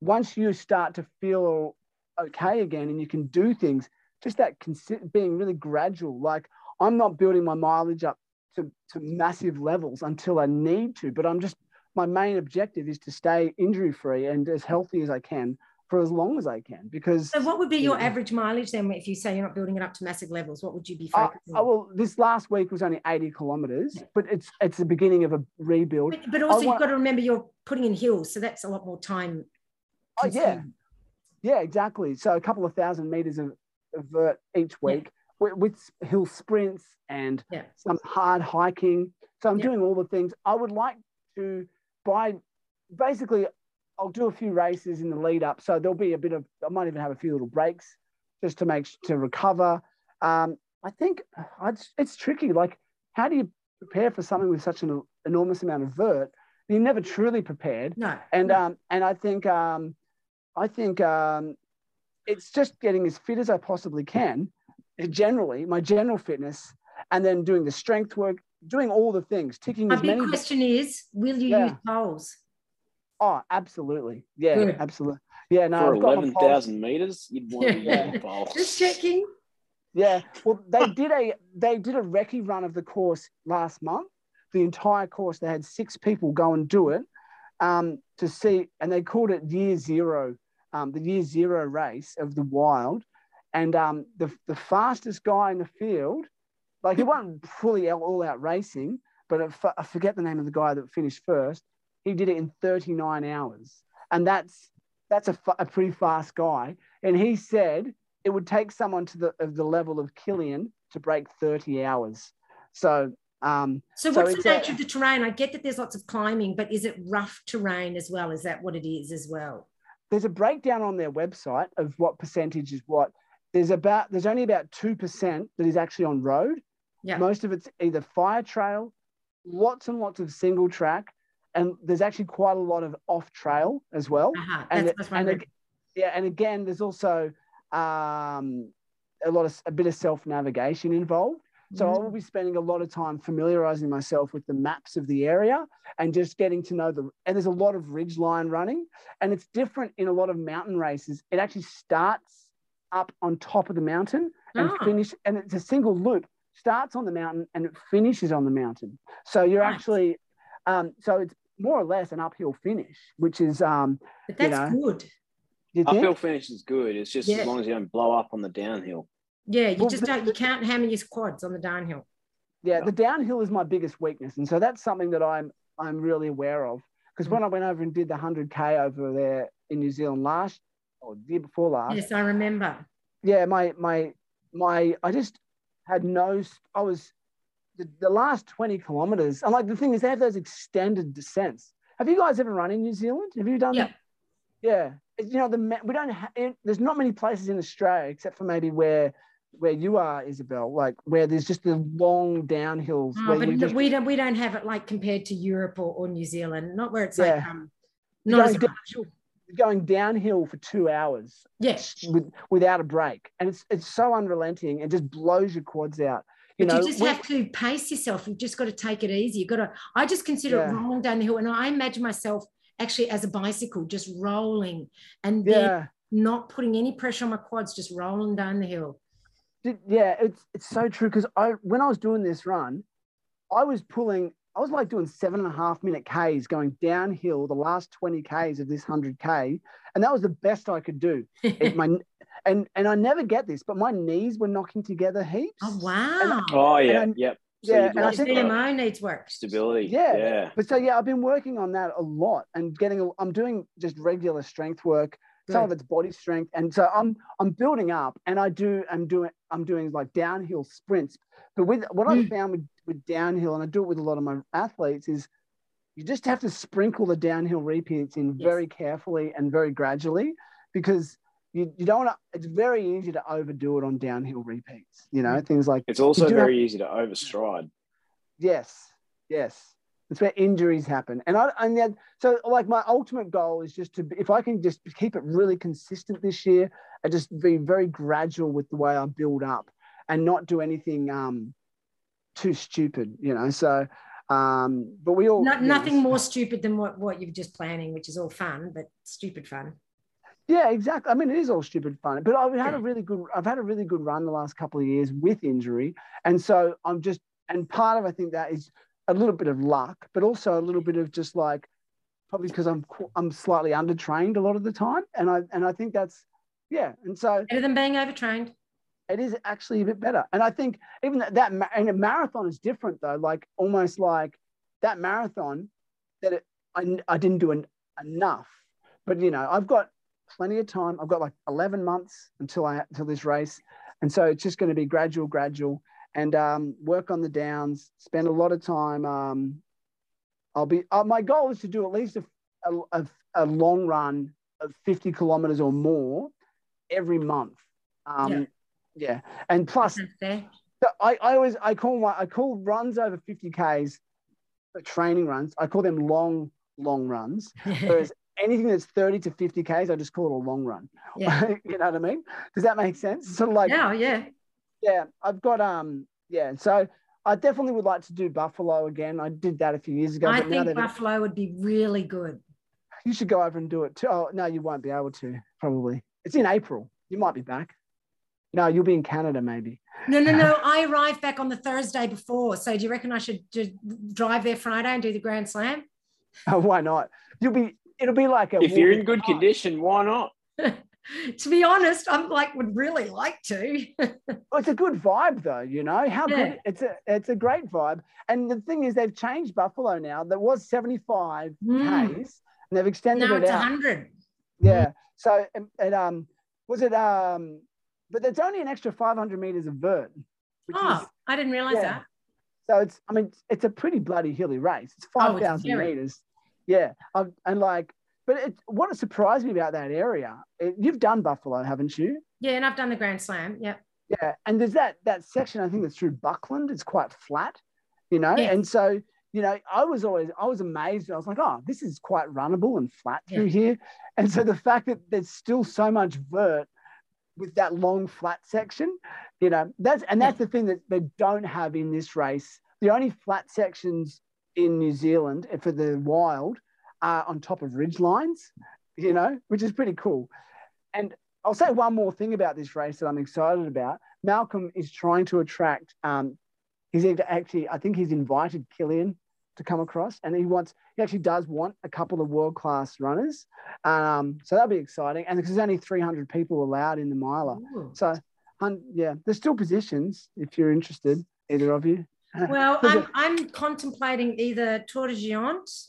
once you start to feel okay again and you can do things, just that consi- being really gradual. Like, I'm not building my mileage up to, to massive levels until I need to, but I'm just, my main objective is to stay injury free and as healthy as I can for as long as I can. Because so, what would be your know, average mileage then if you say you're not building it up to massive levels? What would you be focusing? Uh, well, this last week was only 80 kilometers, but it's it's the beginning of a rebuild. But, but also, you've got to remember you're putting in hills, so that's a lot more time. Oh yeah, yeah, exactly. So a couple of thousand meters of, of vert each week yeah. with, with, hill sprints and yeah. some hard hiking. So I'm yeah. doing all the things I would like to by basically I'll do a few races in the lead up. So there'll be a bit of, I might even have a few little breaks just to make, to recover. Um, I think it's, it's tricky. Like, how do you prepare for something with such an enormous amount of vert? You're never truly prepared. No. And, no. um, and I think, um, I think, um, it's just getting as fit as I possibly can, generally, my general fitness, and then doing the strength work, doing all the things, ticking My as big question is, will you yeah. use poles? Oh, absolutely. Yeah, Good. absolutely. Yeah, no. For eleven thousand meters, you'd want to yeah. Just checking. Yeah. Well, they did a they did a recce run of the course last month. The entire course, they had six people go and do it um, to see, and they called it Year Zero, um, the Year Zero race of the Wild. And um, the the fastest guy in the field, like he wasn't fully all out racing, but I forget the name of the guy that finished first he did it in 39 hours. And that's that's a, a pretty fast guy. And he said it would take someone to the of the level of Kilian to break 30 hours. So um, so, so what's the nature a, of the terrain? I get that there's lots of climbing, but is it rough terrain as well? Is that what it is as well? There's a breakdown on their website of what percentage is what. There's about there's only about two percent that is actually on road. Yeah. Most of it's either fire trail, lots and lots of single track, and there's actually quite a lot of off trail as well. Uh-huh. And, that's, and yeah, and again, there's also um, a lot of a bit of self navigation involved. So mm-hmm. I will be spending a lot of time familiarizing myself with the maps of the area and just getting to know the. And there's a lot of ridge line running, and it's different in a lot of mountain races. It actually starts up on top of the mountain and oh. finish, and it's a single loop. Starts on the mountain and it finishes on the mountain. So you're nice. actually, um, so it's more or less an uphill finish, which is um. But that's you know, good. Uphill finish is good. It's just yeah. as long as you don't blow up on the downhill. Yeah, you well, just don't. You can't hammer your quads on the downhill. Yeah, the downhill is my biggest weakness, and so that's something that I'm I'm really aware of. Because when I went over and did the hundred k over there in New Zealand last or the year before last. Yes, I remember. Yeah, my my my I just had no. I was the, the last 20 kilometers, and like the thing is, they have those extended descents. Have you guys ever run in New Zealand? Have you done? Yeah. Yeah. You know, the we don't. have. there's not many places in Australia except for maybe where where you are, Isobel, like where there's just the long downhills. Oh, but just, we don't we don't have it like compared to Europe or, or New Zealand. Not where it's yeah. like um, not down, going downhill for two hours. Yes. With, without a break, and it's it's so unrelenting and just blows your quads out. You but know, you just have to pace yourself. You've just got to take it easy. You've got to, I just consider yeah. it rolling down the hill. And I imagine myself actually as a bicycle, just rolling and then yeah. not putting any pressure on my quads, just rolling down the hill. Yeah, it's it's so true because I when I was doing this run, I was pulling. I was like doing seven and a half minute Ks going downhill the last 20 Ks of this 100K. And that was the best I could do. it, my, and and I never get this, but my knees were knocking together heaps. Oh wow! oh yeah, yep. So and I think BMI needs work. Stability. Yeah, yeah. But so yeah, I've been working on that a lot and getting. A, I'm doing just regular strength work. Good. Some of it's body strength, and so I'm I'm building up, and I do I'm doing I'm doing like downhill sprints. But with what mm. I've found with, with downhill, and I do it with a lot of my athletes, is you just have to sprinkle the downhill repeats in yes. very carefully and very gradually, because you, you don't want to, it's very easy to overdo it on downhill repeats, you know, things like it's also very have, easy to overstride. Yes, yes. That's where injuries happen. And I and then so like my ultimate goal is just to if I can just keep it really consistent this year and just be very gradual with the way I build up and not do anything um too stupid, you know. So um, but we all not, nothing more stupid than what, what you're just planning, which is all fun, but stupid fun. Yeah, exactly. I mean, it is all stupid fun, but I've had a really good. I've had a really good run the last couple of years with injury, and so I'm just. And part of I think that is a little bit of luck, but also a little bit of just like probably because I'm I'm slightly undertrained a lot of the time, and I and I think that's yeah. And so better than being overtrained. It is actually a bit better, and I think even that, that and a marathon is different though. Like almost like that marathon that it, I I didn't do an, enough, but you know I've got plenty of time. I've got like 11 months until I until this race, and so it's just going to be gradual, gradual, and um, work on the downs. Spend a lot of time. Um, I'll be. Uh, my goal is to do at least a, a, a long run of 50 kilometers or more every month. Um, yeah. Yeah, and plus, I, I always I call my I call runs over 50 k's, training runs. I call them long long runs. Whereas anything that's 30 to 50 Ks, I just call it a long run. Yeah. you know what I mean? Does that make sense? Sort of like, yeah, yeah. Yeah. I've got, um, yeah. So I definitely would like to do Buffalo again. I did that a few years ago. I think Buffalo would be really good. You should go over and do it too. Oh, no, you won't be able to, probably. It's in April. You might be back. No, you'll be in Canada, maybe. No, no, no. I arrived back on the Thursday before. So do you reckon I should drive there Friday and do the Grand Slam? Oh, why not? You'll be it'll be like a. If you're in good condition, why not? to be honest, I'm like would really like to. well, it's a good vibe though, you know. How yeah. good it's a it's a great vibe. And the thing is they've changed Buffalo now. There was 75 mm. Ks and they've extended now it it's out. 100. Yeah. So it um was it um but there's only an extra 500 meters of vert. Oh, is, I didn't realize yeah. that. So it's I mean it's a pretty bloody hilly race. It's 5,000 oh, meters. Yeah, I've, and like, but it, what surprised me about that area, it, you've done Buffalo, haven't you? Yeah, and I've done the Grand Slam. Yep. Yeah, and there's that that section I think that's through Buckland. It's quite flat, you know, yeah. and so you know I was always I was amazed. I was like, oh, this is quite runnable and flat through here, and so the fact that there's still so much vert with that long flat section, you know, that's and that's the thing that they don't have in this race. The only flat sections in New Zealand for the wild are on top of ridge lines, you know, which is pretty cool. And I'll say one more thing about this race that I'm excited about. Malcolm is trying to attract, um, he's actually, I think he's invited Kilian to come across and he wants, he actually does want a couple of world class runners. Um, so that'll be exciting. And there's only 300 people allowed in the miler. Ooh. So, um, yeah, there's still positions if you're interested, either of you. Well, I'm, I'm contemplating either Tor des Géants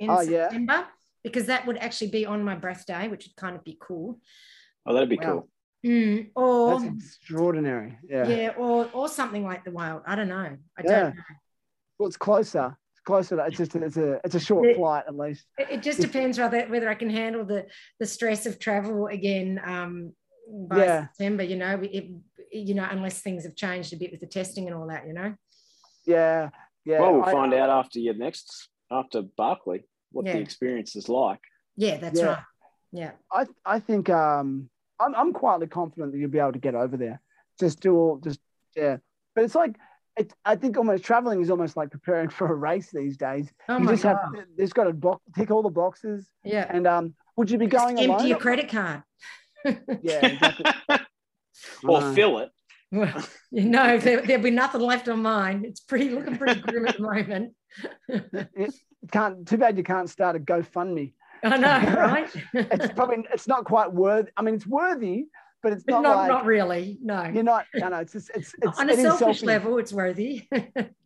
in oh, September yeah. because that would actually be on my birthday, which would kind of be cool. Oh, that'd be wow. cool. Mm, or That's extraordinary. Yeah. Yeah, or or something like the wild. I don't know. I yeah. don't know. Well, it's closer. It's closer. It's just it's a it's a short it, flight at least. It, just depends whether whether I can handle the the stress of travel again. Um, by yeah. September, you know, it, you know, unless things have changed a bit with the testing and all that, you know. Yeah, yeah. Well, we'll I, find out after your next after Barkley what yeah. the experience is like. Yeah, that's yeah. right. Yeah. I I think um I'm I'm quietly confident that you'll be able to get over there. Just do all just yeah. But it's like it, I think almost traveling is almost like preparing for a race these days. Oh you my just God. have there's got to box, tick all the boxes. Yeah. And um, would you be Just going empty alone? your credit card. Yeah, exactly. or No. fill it. Well, you know, there, there'll be nothing left on mine. It's pretty looking pretty grim at the moment. It can't. Too bad you can't start a GoFundMe. I know, right? It's probably it's not quite worth. I mean, it's worthy, but it's not, not, like not really. No. you're not. No, no. It's just it's it's On a it is selfish selfish. level, it's worthy.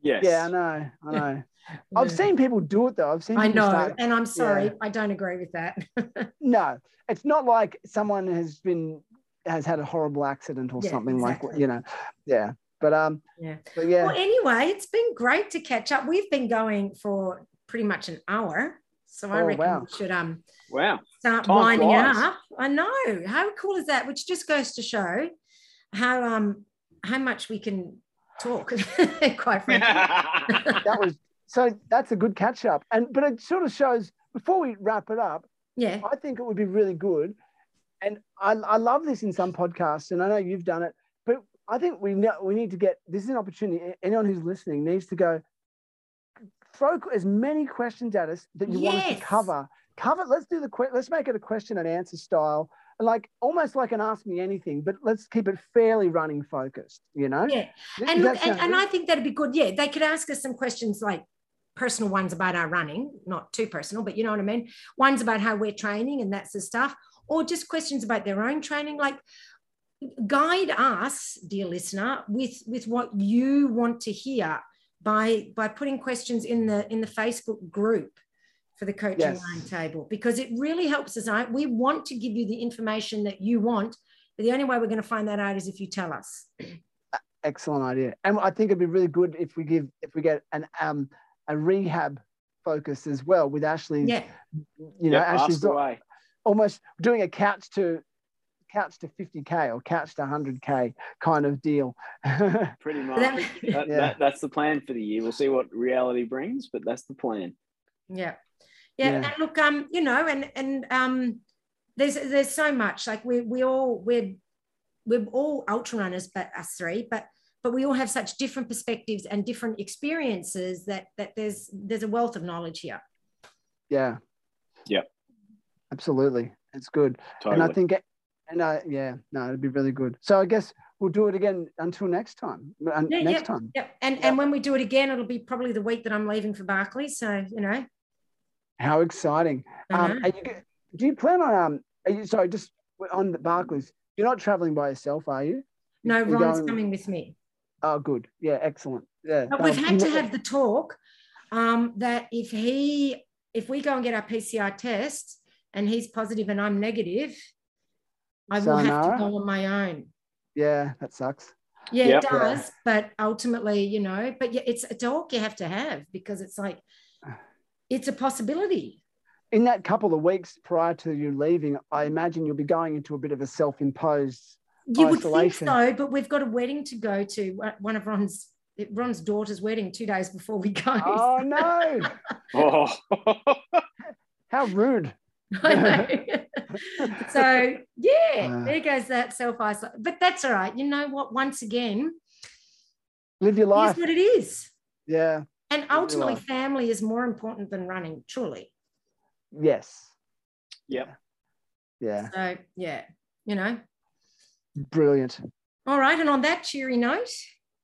Yes. Yeah, I know. I know. I've seen people do it though. I've seen. I know, start- and I'm sorry, Yeah. I don't agree with that. No, it's not like someone has been has had a horrible accident or Yeah, something like you know. Yeah, but um, Yeah. but yeah, Well, anyway, it's been great to catch up. We've been going for pretty much an hour, so I Oh, reckon wow. we should um Wow. Start Time winding flies. up. I know how cool is that, which just goes to show how um how much we can talk. quite frankly, that was so. That's a good catch up, and but it sort of shows. Before we wrap it up, yeah, I think it would be really good, and I, I love this in some podcasts, and I know you've done it, but I think we know, we need to get this is an opportunity. Anyone who's listening needs to go throw as many questions at us that you want us to cover. Cover. Let's do the que- let's make it a question and answer style, like almost like an ask me anything, but let's keep it fairly running focused. You know. yeah. And look, and, and? I think that'd be good. Yeah, they could ask us some questions like personal ones about our running, not too personal, but you know what I mean. Ones about how we're training and that's the stuff, or just questions about their own training. Like guide us, dear listener, with with what you want to hear by by putting questions in the in the Facebook group for the coaching Yes. roundtable because it really helps us out. We want to give you the information that you want, but the only way we're going to find that out is if you tell us. excellent idea and i think it'd be really good if we give if we get an um a rehab focus as well with ashley Yeah. you know Yep, ashley's ask away. almost doing a couch to couch to 50k or couch to 100k kind of deal Pretty much. That- That, Yeah. that, that's the plan for the year. We'll see what reality brings, but that's the plan. Yeah. Yeah. Yeah. And look, um, you know, and and um there's there's so much. Like we we all we're we're all ultra runners, but us three, but but we all have such different perspectives and different experiences that that there's there's a wealth of knowledge here. yeah yeah absolutely it's good Totally. and i think and i yeah no it'd be really good so i guess we'll do it again until next time Yeah, next yeah. time Yep. And and when we do it again, it'll be probably the week that I'm leaving for Barkleys. So, you know. How exciting I um are you, do you plan on um are you sorry just on the Barkleys you're not traveling by yourself are you no, You're Ron's going- coming with me. Oh, good. Yeah, excellent. Yeah. But we've Um, had to have the talk um, that if he, if we go and get our PCR test and he's positive and I'm negative, I will have to go on my own. Yeah, that sucks. Yeah, Yep. it does. But ultimately, you know, but yeah, it's a talk you have to have because it's like, it's a possibility. In that couple of weeks prior to you leaving, I imagine you'll be going into a bit of a self-imposed. You would think Isolation. so, but we've got a wedding to go to. uh, One of Ron's Ron's daughter's wedding two days before we go. Oh no! oh, How rude. So yeah, Uh. there goes that self isolation. But that's all right. You know what? Once again, Live your life. here's what it is. Yeah. And ultimately, family is more important than running, truly. Yes. Yep. Yeah. So yeah, you know. Brilliant. All right. And on that cheery note,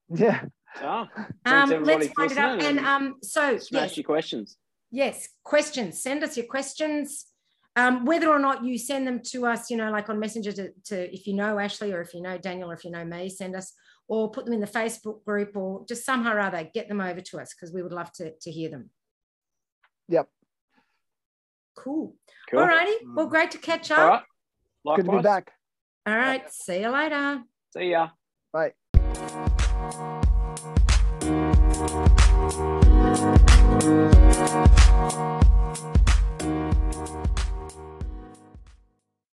Yeah. Ah, um, let's for find it up. And um, so smash yes, your questions. yes, questions. Send us your questions. Um, whether or not you send them to us, you know, like on Messenger to, to if you know Ashley or if you know Daniel or if you know me, send us or put them in the Facebook group or just somehow or other get them over to us because we would love to, to hear them. Yep. Cool. cool. All righty. Mm. Well, great to catch up. All right. Likewise. Good to be back. All right. See you later. See ya. Bye.